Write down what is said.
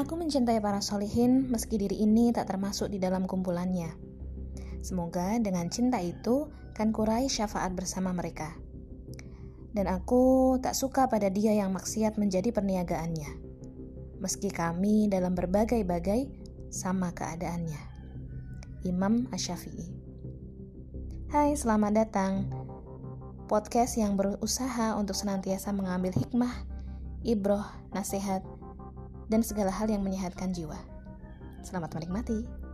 Aku mencintai para solihin meski diri ini tak termasuk di dalam kumpulannya. Semoga dengan cinta itu kan kurai syafaat bersama mereka. Dan aku tak suka pada dia yang maksiat menjadi perniagaannya. Meski kami dalam berbagai-bagai sama keadaannya. Imam Asyafi'i Hai, selamat datang. Podcast yang berusaha untuk senantiasa mengambil hikmah, ibroh, nasihat, dan segala hal yang menyehatkan jiwa. Selamat menikmati.